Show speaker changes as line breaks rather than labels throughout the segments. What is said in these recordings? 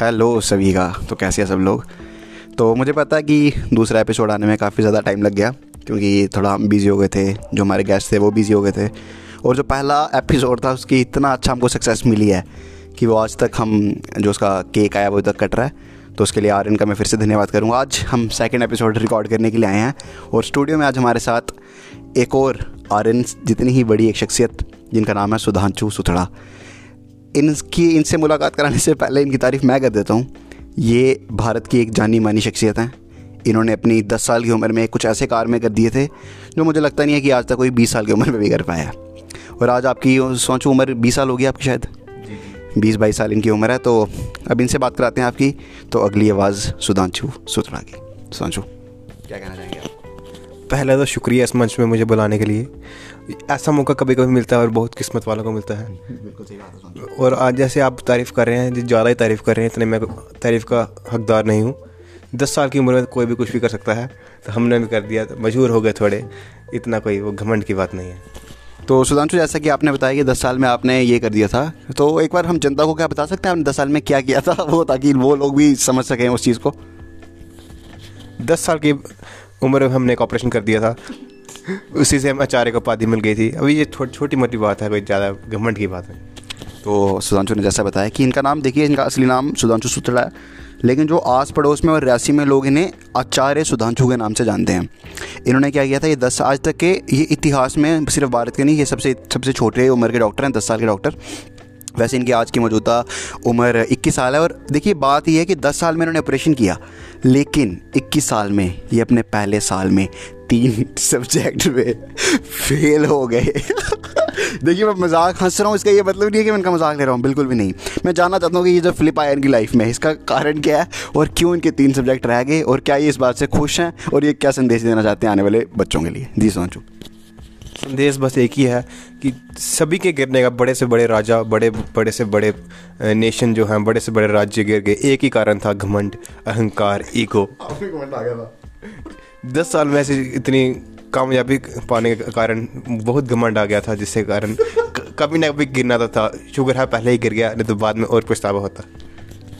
Hello सभी का। तो कैसे हैं सब लोग? तो मुझे पता है कि दूसरा एपिसोड आने में काफ़ी ज़्यादा टाइम लग गया, क्योंकि थोड़ा हम बिज़ी हो गए थे, जो हमारे गेस्ट थे वो बिज़ी हो गए थे। और जो पहला एपिसोड था, उसकी इतना अच्छा हमको सक्सेस मिली है कि वो आज तक हम, जो उसका केक आया, वो तक कट रहा है। तो उसके लिए आर्यन का मैं फिर से धन्यवाद करूँगा। आज हम सेकेंड एपिसोड रिकॉर्ड करने के लिए आए हैं, और स्टूडियो में आज हमारे साथ एक और आर्यन जितनी ही बड़ी एक शख्सियत, जिनका नाम है सुधांशु सुथड़ा। इनकी इनसे मुलाकात कराने से पहले इनकी तारीफ़ मैं कर देता हूँ। ये भारत की एक जानी मानी शख्सियत हैं। इन्होंने अपनी 10 साल की उम्र में कुछ ऐसे कार में कर दिए थे, जो मुझे लगता नहीं है कि आज तक कोई 20 साल की उम्र में भी कर पाया और आज आपकी सोचो उम्र 20 साल होगी आपकी शायद। बीस बाईस साल इनकी उम्र है तो अब इनसे बात कराते हैं आपकी। तो अगली आवाज़ सुधांशु सुथड़ा की सुधांशु क्या कहना चाहेंगे आप?
पहले तो शुक्रिया इस मंच में मुझे बुलाने के लिए। ऐसा मौका कभी कभी मिलता है और बहुत किस्मत वालों को मिलता है।
बिल्कुल सही बात
और आज जैसे आप तारीफ़ कर रहे हैं ज़्यादा ही तारीफ़ कर रहे हैं इतने मैं तारीफ़ का हकदार नहीं हूँ। दस साल की उम्र में कोई भी कुछ भी कर सकता है तो हमने भी कर दिया तो मजबूर हो गए थोड़े। इतना कोई वो घमंड की बात नहीं है।
तो सुधांशु जैसा कि आपने बताया कि दस साल में आपने ये कर दिया था तो एक बार हम जनता को क्या बता सकते हैं आपने दस साल में क्या किया था वो ताकि वो लोग भी समझ सकें उस चीज़ को?
दस साल की उम्र में हमने एक ऑपरेशन कर दिया था। उसी से हम आचार्य को उपाधि मिल गई थी। अभी ये छोटी छोटी मोटी बात है, कोई ज़्यादा घमंड की बात है
तो सुधांशु ने जैसा बताया कि इनका नाम, देखिए, इनका असली नाम सुधांशु सुथड़ा है, लेकिन जो आस पड़ोस में और रियासी में लोग इन्हें आचार्य सुधांशु के नाम से जानते हैं। इन्होंने क्या किया था, ये दस आज तक के, ये इतिहास में सिर्फ़ भारत के नहीं, ये सबसे सबसे छोटे उम्र के डॉक्टर हैं, दस साल के डॉक्टर। वैसे इनकी आज की मौजूदा उम्र 21 साल है और देखिए, बात यह है कि 10 साल में इन्होंने ऑपरेशन किया, लेकिन 21 साल में, ये अपने पहले साल में तीन सब्जेक्ट में फेल हो गए। देखिए, मैं मज़ाक हंस रहा हूँ, इसका ये मतलब नहीं है कि मैं इनका मज़ाक ले रहा हूँ, बिल्कुल भी नहीं। मैं जानना चाहता हूँ कि ये जो फ्लिप आया इनकी लाइफ में, इसका कारण क्या है और क्यों इनके तीन सब्जेक्ट रह गए और क्या ये इस बात से खुश हैं और ये क्या संदेश देना चाहते हैं आने वाले बच्चों के लिए? जी, सोचू।
संदेश बस एक ही है कि सभी के गिरने का बड़े से बड़े राजा बड़े बड़े से बड़े नेशन जो हैं बड़े से बड़े राज्य गिर गए। एक ही कारण था घमंड अहंकार ईगो दस साल में ऐसी इतनी कामयाबी पाने के कारण बहुत घमंड आ गया था जिसके कारण कभी ना कभी गिरना तो था। शुगर है पहले ही गिर गया नहीं तो बाद में और पछतावा होता।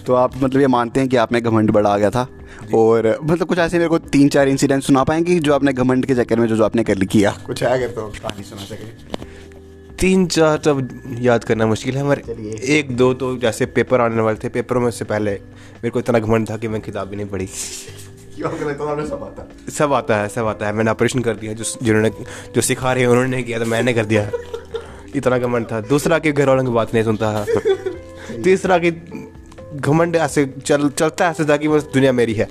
तो आप मतलब ये मानते हैं कि आप में घमंड बड़ा आ गया था? और मतलब कुछ ऐसे मेरे को तीन चार इंसिडेंट सुना पाएँगे जो आपने घमंड के चक्कर में जो जो आपने कर किया कुछ है अगर तो कहानी सुना सके।
तीन चार तब याद करना मुश्किल है हमारे एक दो तो जैसे पेपर आने वाले थे पेपरों में से पहले मेरे को इतना घमंड था कि मैं किताब ही नहीं पढ़ी। सब आता है सब आता। है सब आता है। मैंने ऑपरेशन कर दिया जो जिन्होंने जो सिखा रहे हैं उन्होंने किया तो मैंने कर दिया। इतना घमंड था। दूसरा के घर वालों की बात नहीं सुनता। है तीसरा की घमंड ऐसे चल चलता है ऐसे था कि बस दुनिया मेरी है।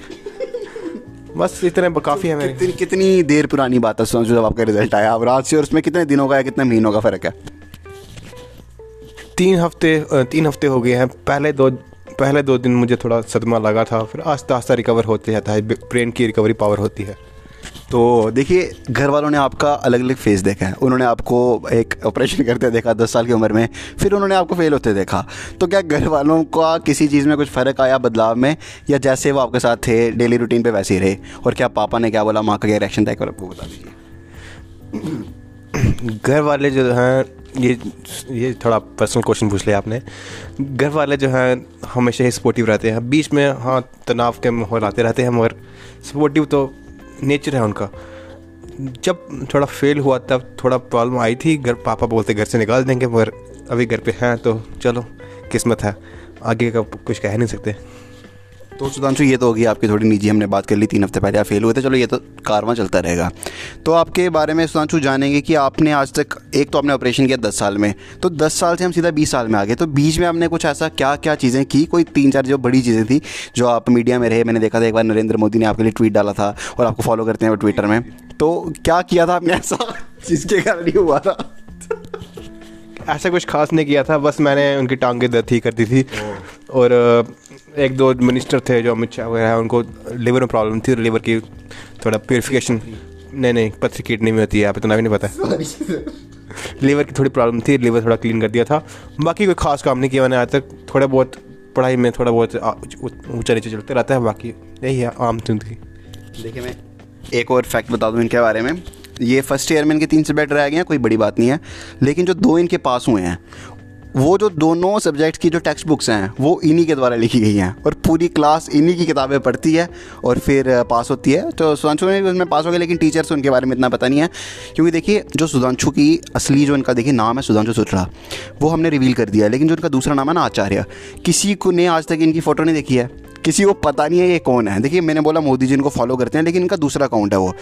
बस इतने काफ़ी है मेरे।
कितनी कितनी देर पुरानी बात है जब आपका रिज़ल्ट आया। अब रात से और उसमें कितने दिनों का या कितने महीनों का फ़र्क है?
तीन हफ़्ते तीन हफ़्ते हो गए हैं। पहले दो पहले दो दिन मुझे थोड़ा सदमा लगा था फिर आस्ता आस्ता रिकवर होते जाता है। ब्रेन की रिकवरी पावर होती है।
तो देखिए घर वालों ने आपका अलग अलग फ़ेज़ देखा है। उन्होंने आपको एक ऑपरेशन करते देखा, दस साल की उम्र में। फिर उन्होंने आपको फेल होते देखा। तो क्या घर वालों का किसी चीज़ में कुछ फ़र्क आया बदलाव में? या जैसे वो आपके साथ थे डेली रूटीन पे वैसे ही रहे? और क्या पापा ने क्या बोला? माँ का क्या रिएक्शन था? एक बार आपको बता दीजिए।
घर वाले जो हैं, ये ये थोड़ा पर्सनल क्वेश्चन पूछ लिया आपने। घर वाले जो हैं, हमेशा ही सपोर्टिव रहते हैं। बीच में हाँ तनाव के माहौल आते रहते हैं, मगर सपोर्टिव तो नेचर है उनका। जब थोड़ा फेल हुआ, तब थोड़ा प्रॉब्लम आई थी। घर, पापा बोलते, घर से निकाल देंगे, मगर अभी घर पे हैं तो चलो, किस्मत है। आगे का कुछ कह नहीं सकते।
तो सुधांशु ये तो होगी आपकी थोड़ी निजी हमने बात कर ली तीन हफ़्ते पहले आप फेल हुए थे चलो ये तो कारवा चलता रहेगा। तो आपके बारे में सुधांशु जानेंगे कि आपने आज तक एक तो आपने ऑपरेशन किया दस साल में तो दस साल से हम सीधा बीस साल में आ गए तो बीच में आपने कुछ ऐसा क्या क्या चीज़ें की? कोई तीन चार जो बड़ी चीज़ें थी जो आप मीडिया में रहे मैंने देखा था एक बार नरेंद्र मोदी ने आपके लिए ट्वीट डाला था और आपको फॉलो करते हैं वो ट्विटर में। तो क्या किया था आपने ऐसा जिसके कारण ही हुआ था?
ऐसा कुछ खास नहीं किया था बस मैंने उनकी टांगे दर्द ठीक कर दी थी। और एक दो मिनिस्टर थे जो अमित शाह वगैरह उनको लिवर में प्रॉब्लम थी लिवर की थोड़ा प्योरिफिकेशन नहीं नहीं पत्थर किडनी में होती है, आप इतना भी नहीं पता। लीवर की थोड़ी प्रॉब्लम थी लीवर थोड़ा क्लीन कर दिया था। बाकी कोई खास काम नहीं किया मैंने आज तक। थोड़ा बहुत पढ़ाई में थोड़ा बहुत ऊँचा नीचे चलते रहता है, बाकी यही है आम ज़िंदगी।
देखिए मैं एक और फैक्ट बता दूँ इनके बारे में। ये फ़र्स्ट ईयर में इनके तीन से सब्जेक्ट रह गए हैं, कोई बड़ी बात नहीं है। लेकिन जो दो इनके पास हुए हैं वो जो दोनों सब्जेक्ट की जो टेक्स्ट बुक्स हैं, वो इन्हीं के द्वारा लिखी गई हैं। और पूरी क्लास इन्हीं की किताबें पढ़ती है और फिर पास होती है। तो सुधांशु में भी उसमें पास हो गए लेकिन टीचर्स उनके बारे में इतना पता नहीं है। क्योंकि देखिए, जो सुधांशु की असली जो इनका देखिए, नाम है सुधांशु सुथरा वो हमने रिवील कर दिया, लेकिन जो इनका दूसरा नाम है ना आचार्य। किसी को ने आज तक इनकी फ़ोटो नहीं देखी है। किसी को पता नहीं है ये कौन है। देखिए, मैंने बोला मोदी जी इनको फॉलो करते हैं, लेकिन इनका दूसरा अकाउंट है वो।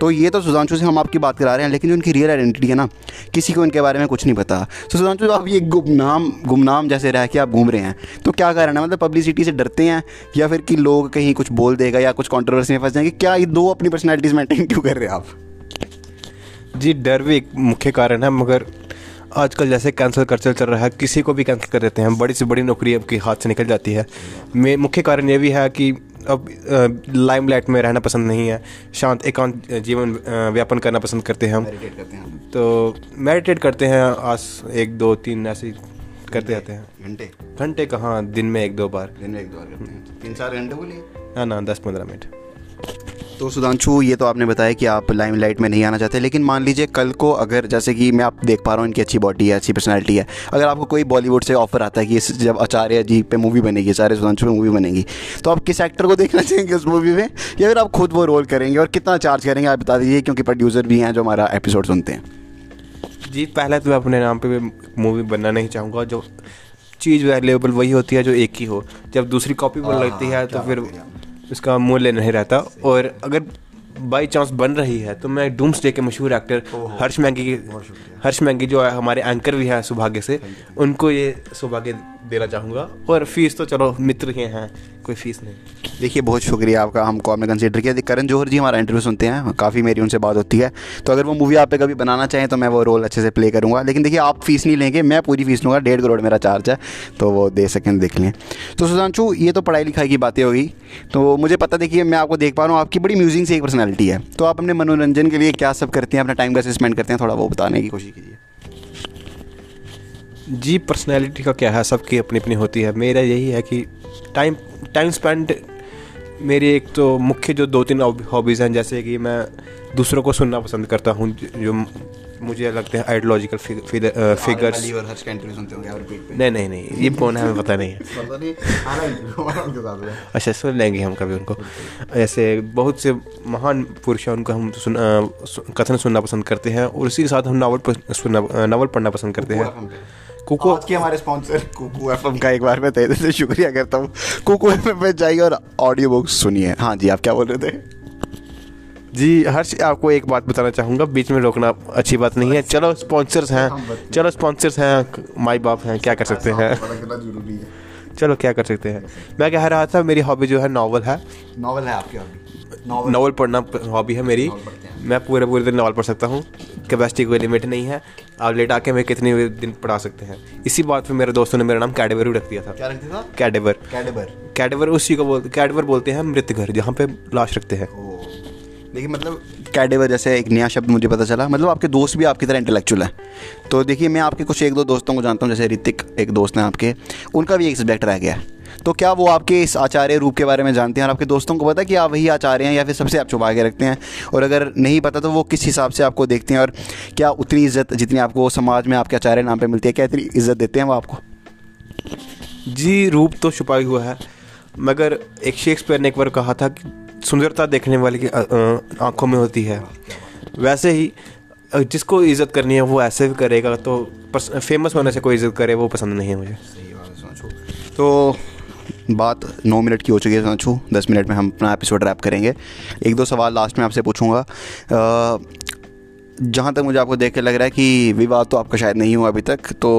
तो ये तो सुधांशु से हम आपकी बात करा रहे हैं, लेकिन जो उनकी रियल आइडेंटिटी है ना। किसी को इनके बारे में कुछ नहीं पता। तो सुधांशु, आप ये गुमनाम गुमनाम जैसे रह के आप घूम रहे हैं। तो क्या कारण है? मतलब पब्लिसिटी से डरते हैं, या फिर कि लोग कहीं कुछ बोल देगा या कुछ कॉन्ट्रोवर्सी में फंस जाएँगे? क्या ये दो अपनी पर्सनैलिटीज़ मेंटेन क्यों कर रहे हैं आप?
जी, डर भी एक मुख्य कारण है, मगर आजकल जैसे कैंसिल कल्चर चल रहा है किसी को भी कैंसिल कर देते हैं। बड़ी से बड़ी नौकरी अब आपके हाथ से निकल जाती है। मुख्य कारण ये भी है कि अब लाइमलाइट में रहना पसंद नहीं है। शांत एकांत जीवन व्यापन करना पसंद करते हैं हम। तो मेडिटेट करते हैं आज एक दो तीन ऐसे करते रहते हैं।
घंटे।
घंटे कहाँ? दिन में एक दो बार।
दिन में एक दो बार करते हैं। तीन चार घंटे बोलिए।
हाँ ना दस पंद्रह मिनट।
तो सुधांशु ये तो आपने बताया कि आप लाइमलाइट में नहीं आना चाहते लेकिन मान लीजिए कल को अगर जैसे कि मैं आप देख पा रहा हूँ इनकी अच्छी बॉडी है अच्छी पर्सनैलिटी है अगर आपको कोई बॉलीवुड से ऑफ़र आता है कि जब आचार्य जी पे मूवी बनेगी आचार्य सुधांशु पे मूवी बनेगी तो आप किस एक्टर को देखना चाहेंगे उस मूवी में या फिर आप खुद वो रोल करेंगे और कितना चार्ज करेंगे आप बता दीजिए क्योंकि प्रोड्यूसर भी हैं जो हमारा एपिसोड सुनते हैं।
जी पहले तो मैं अपने नाम पे मूवी बनना नहीं चाहूँगा जो चीज़ अवेलेबल वही होती है जो एक ही हो। जब दूसरी कॉपी बन लगती है तो फिर उसका मूल्य नहीं रहता। और अगर बाई चांस बन रही है तो मैं डूम्स डे के मशहूर एक्टर हर्ष मैंगी की हर्ष मैंगी जो हमारे एंकर भी हैं सौभाग्य से उनको ये सौभाग्य देना चाहूँगा। और फ़ीस तो चलो मित्र ही हैं। कोई फ़ीस नहीं।
देखिए, बहुत शुक्रिया आपका, हमको आपने कंसिडर किया। करण जौहर जी हमारा इंटरव्यू सुनते हैं, काफ़ी मेरी उनसे बात होती है। तो अगर वो मूवी आप पे कभी बनाना चाहें तो मैं वो रोल अच्छे से प्ले करूँगा। लेकिन देखिए, आप फ़ीस नहीं लेंगे, मैं पूरी फ़ीस लूँगा, डेढ़ करोड़ मेरा चार्ज है तो वो दे सकें, देख लें। तो सुधांशु, ये तो पढ़ाई लिखाई की बातें होगी तो मुझे पता, देखिए, मैं आपको देख पा रहा हूँ, आपकी बड़ी म्यूजिंग से एक पर्सनैलिटी है। तो आप अपने मनोरंजन के लिए क्या सब करते हैं, अपना टाइम कैसे स्पेंड करते हैं, थोड़ा वो बताने की कोशिश कीजिए।
जी पर्सनैलिटी का क्या है? सबकी अपनी अपनी होती है। मेरा यही है कि टाइम टाइम स्पेंड मेरी एक तो मुख्य जो दो तीन हॉबीज़ हैं जैसे कि मैं दूसरों को सुनना पसंद करता हूँ जो मुझे लगते हैं आइडियोलॉजिकल फिगर्स नहीं नहीं नहीं ये कौन है हमें पता नहीं है। अच्छा सुन लेंगे हम कभी उनको। ऐसे बहुत से महान पुरुष हैं उनको हम सुन कथन सुनना पसंद करते हैं और उसी के साथ हम नावल सुनना नावल पढ़ना पसंद करते हैं।
कुकू आज के हमारे स्पॉन्सर कुकू एफएम का एक बार मैं तहे से शुक्रिया करता हूँ। कुकू एफएम पे जाइए और ऑडियो बुक सुनिए। हाँ जी आप क्या बोल रहे थे?
जी हर्ष आपको एक बात बताना चाहूँगा। बीच में रोकना अच्छी बात नहीं है। चलो स्पॉन्सर्स हैं। चलो स्पॉन्सर्स हैं। माई बाप हैं क्या कर सकते हैं? चलो क्या कर सकते हैं? मैं कह रहा था मेरी हॉबी जो है नावल है।
नावल है आपकी हॉबी
नावल पढ़ना हॉबी है मेरी। मैं पूरे पूरे दिन नावल पढ़ सकता हूँ। कैपेसिटी कोई लिमिट नहीं है। आप लेट आके मैं कितने दिन पढ़ा सकते हैं। इसी बात पे मेरे दोस्तों ने मेरा नाम कैडेवर रख दिया था।
क्या रख दिया था?
कैडेवर
कैडेवर
कैडेवर उसी को बोलते कैडेवर बोलते हैं मृत घर जहाँ पे लाश रखते हैं।
देखिए मतलब कैडेवर जैसे एक नया शब्द मुझे पता चला। मतलब आपके दोस्त भी आपकी तरह इंटेलेक्चुअल हैं। तो देखिए मैं आपके कुछ एक दो दोस्तों को जानता हूँ जैसे ऋतिक एक दोस्त हैं आपके। उनका भी एक सब्जेक्ट रह गया है। तो क्या वो आपके इस आचार्य रूप के बारे में जानते हैं? और आपके दोस्तों को पता है कि आप वही आचार्य हैं या फिर सबसे आप छुपा के रखते हैं? और अगर नहीं पता तो वो किस हिसाब से आपको देखते हैं? और क्या उतनी इज़्ज़त जितनी आपको समाज में आपके आचार्य नाम पर मिलती है क्या इतनी इज़्ज़त देते हैं वो आपको?
जी रूप तो छुपा हुआ है मगर एक शेक्सपियर ने एक बार कहा था कि सुंदरता देखने वाले की आँखों में होती है। वैसे ही जिसको इज़्ज़त करनी है वो ऐसे भी करेगा तो फ़ेमस होने से कोई इज़्ज़त करे वो पसंद नहीं है मुझे।
तो बात नौ मिनट की हो चुकी है समझू दस मिनट में हम अपना एपिसोड रैप करेंगे। एक दो सवाल लास्ट में आपसे पूछूँगा। जहाँ तक मुझे आपको देख के लग रहा है कि विवाह तो आपका शायद नहीं हुआ अभी तक तो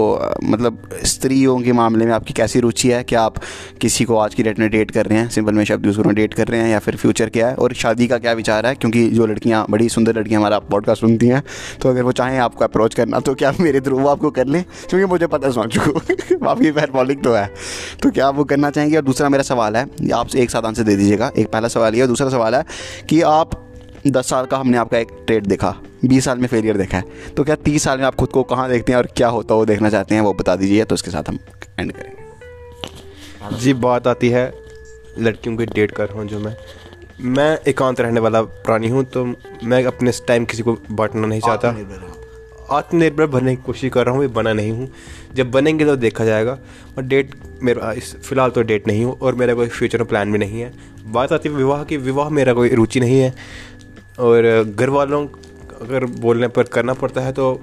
मतलब स्त्रियों के मामले में आपकी कैसी रुचि है? क्या आप किसी को आज की डेट में डेट कर रहे हैं? सिंपल में शब्द करूँ डेट कर रहे हैं या फिर फ्यूचर क्या है? और शादी का क्या विचार है? क्योंकि जो लड़कियाँ, बड़ी सुंदर लड़कियाँ हमारा पॉडकास्ट सुनती हैं तो अगर वो चाहें आपको अप्रोच करना तो क्या मेरे थ्रू वो आपको कर लें? क्योंकि मुझे पता समझ चुको आपकी पैरबॉलिक तो है। तो क्या आप वो करना चाहेंगे? और दूसरा मेरा सवाल है, आप एक साथ आंसर दे दीजिएगा। एक पहला सवाल ये दूसरा सवाल है कि आप दस साल का हमने आपका एक ट्रेड देखा। बीस साल में फेलियर देखा है। तो क्या तीस साल में आप खुद को कहाँ देखते हैं और क्या होता है वो देखना चाहते हैं वो बता दीजिए तो उसके साथ हम एंड करेंगे।
जी बात आती है लड़कियों की डेट कर रहा हूँ जो मैं मैं एकांत रहने वाला प्राणी हूँ तो मैं अपने टाइम किसी को बांटना नहीं चाहता। आत्मनिर्भर बनने की कोशिश कर रहा हूँ बना नहीं हूँ। जब बनेंगे तो देखा जाएगा और डेट मेरा इस फ़िलहाल तो डेट नहीं हो और मेरा कोई फ्यूचर प्लान भी नहीं है। बात आती है विवाह की विवाह मेरा कोई रुचि नहीं है और घर वालों अगर बोलने पर करना पड़ता है तो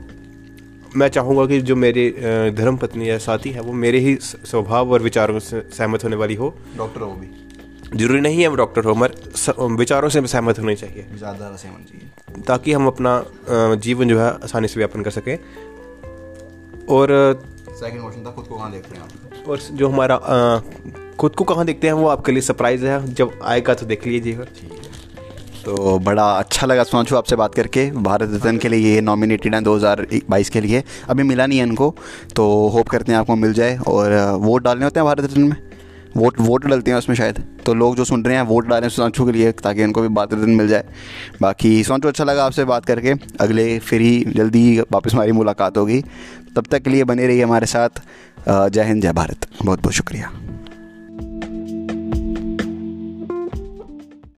मैं चाहूँगा कि जो मेरी धर्म पत्नी या साथी है वो मेरे ही स्वभाव और विचारों से सहमत होने वाली हो।
डॉक्टर हो भी।
ज़रूरी नहीं है वो डॉक्टर हो मगर विचारों से सहमत होनी चाहिए।
ज़्यादा सहमत चाहिए।
ताकि हम अपना जीवन जो है आसानी से व्यापन कर सकें। और
सेकंड क्वेश्चन था खुद को कहाँ देखते हैं आप?
और जो हमारा खुद को कहाँ देखते हैं वो आपके लिए सरप्राइज़ है। जब आएगा तो देख लीजिएगा।
तो बड़ा अच्छा लगा सोचू आपसे बात करके। भारत रत्न के लिए ये नॉमिनेटेड हैं 2022 के लिए। अभी मिला नहीं है इनको तो होप करते हैं आपको मिल जाए और वोट डालने होते हैं भारत रत्न में? वोट वोट डलते हैं उसमें शायद। तो लोग जो सुन रहे हैं वोट डालें सोचू के लिए ताकि उनको भी भारत रत्न मिल जाए। बाकी सोचू अच्छा लगा आपसे बात करके। अगले फिर ही जल्दी वापस हमारी मुलाकात होगी। तब तक के लिए बने रहिए हमारे साथ। जय हिंद, जय भारत। बहुत बहुत शुक्रिया।